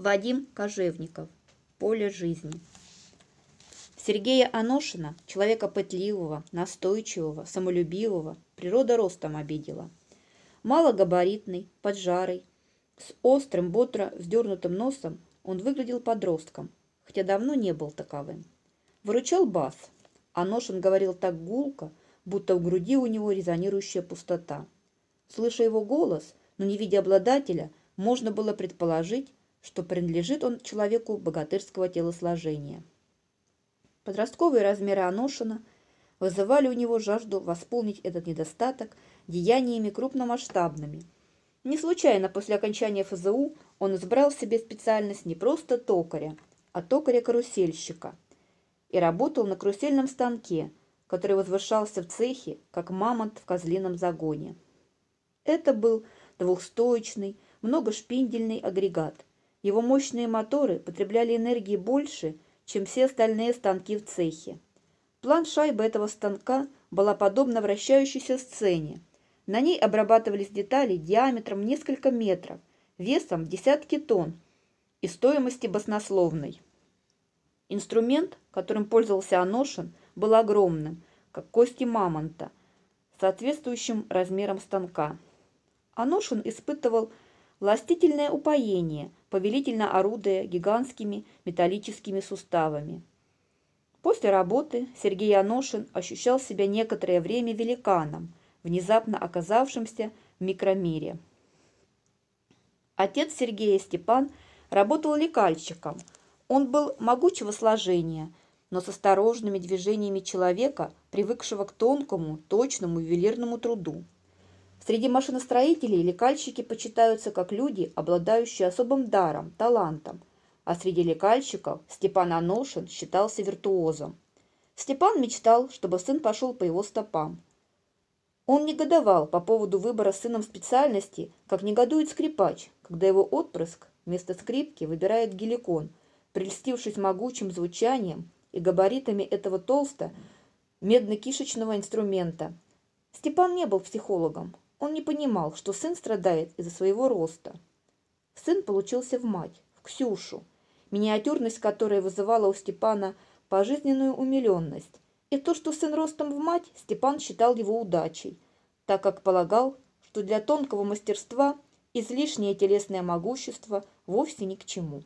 Вадим Кожевников. Поле жизни. Сергея Аношина, человека пытливого, настойчивого, самолюбивого, природа ростом обидела. Малогабаритный, поджарый, с острым, бодро вздернутым носом он выглядел подростком, хотя давно не был таковым. Выручал бас. Аношин говорил так гулко, будто в груди у него резонирующая пустота. Слыша его голос, но не видя обладателя, можно было предположить, что принадлежит он человеку богатырского телосложения. Подростковые размеры Аношина вызывали у него жажду восполнить этот недостаток деяниями крупномасштабными. Не случайно после окончания ФЗУ он избрал себе специальность не просто токаря, а токаря-карусельщика и работал на карусельном станке, который возвышался в цехе, как мамонт в козлином загоне. Это был двухстоечный, многошпиндельный агрегат – его мощные моторы потребляли энергии больше, чем все остальные станки в цехе. План шайбы этого станка была подобна вращающейся сцене. На ней обрабатывались детали диаметром несколько метров, весом десятки тонн и стоимости баснословной. Инструмент, которым пользовался Аношин, был огромным, как кости мамонта, соответствующим размерам станка. Аношин испытывал властительное упоение – повелительно орудуя гигантскими металлическими суставами. После работы Сергей Аношин ощущал себя некоторое время великаном, внезапно оказавшимся в микромире. Отец Сергея Степан работал лекальщиком. Он был могучего сложения, но с осторожными движениями человека, привыкшего к тонкому, точному ювелирному труду. Среди машиностроителей лекальщики почитаются как люди, обладающие особым даром, талантом, а среди лекальщиков Степан Аношин считался виртуозом. Степан мечтал, чтобы сын пошел по его стопам. Он негодовал по поводу выбора сыном специальности, как негодует скрипач, когда его отпрыск вместо скрипки выбирает геликон, прельстившись могучим звучанием и габаритами этого толста медно-кишечного инструмента. Степан не был психологом, он не понимал, что сын страдает из-за своего роста. Сын получился в мать, в Ксюшу, миниатюрность которой вызывала у Степана пожизненную умиленность. И то, что сын ростом в мать, Степан считал его удачей, так как полагал, что для тонкого мастерства излишнее телесное могущество вовсе ни к чему.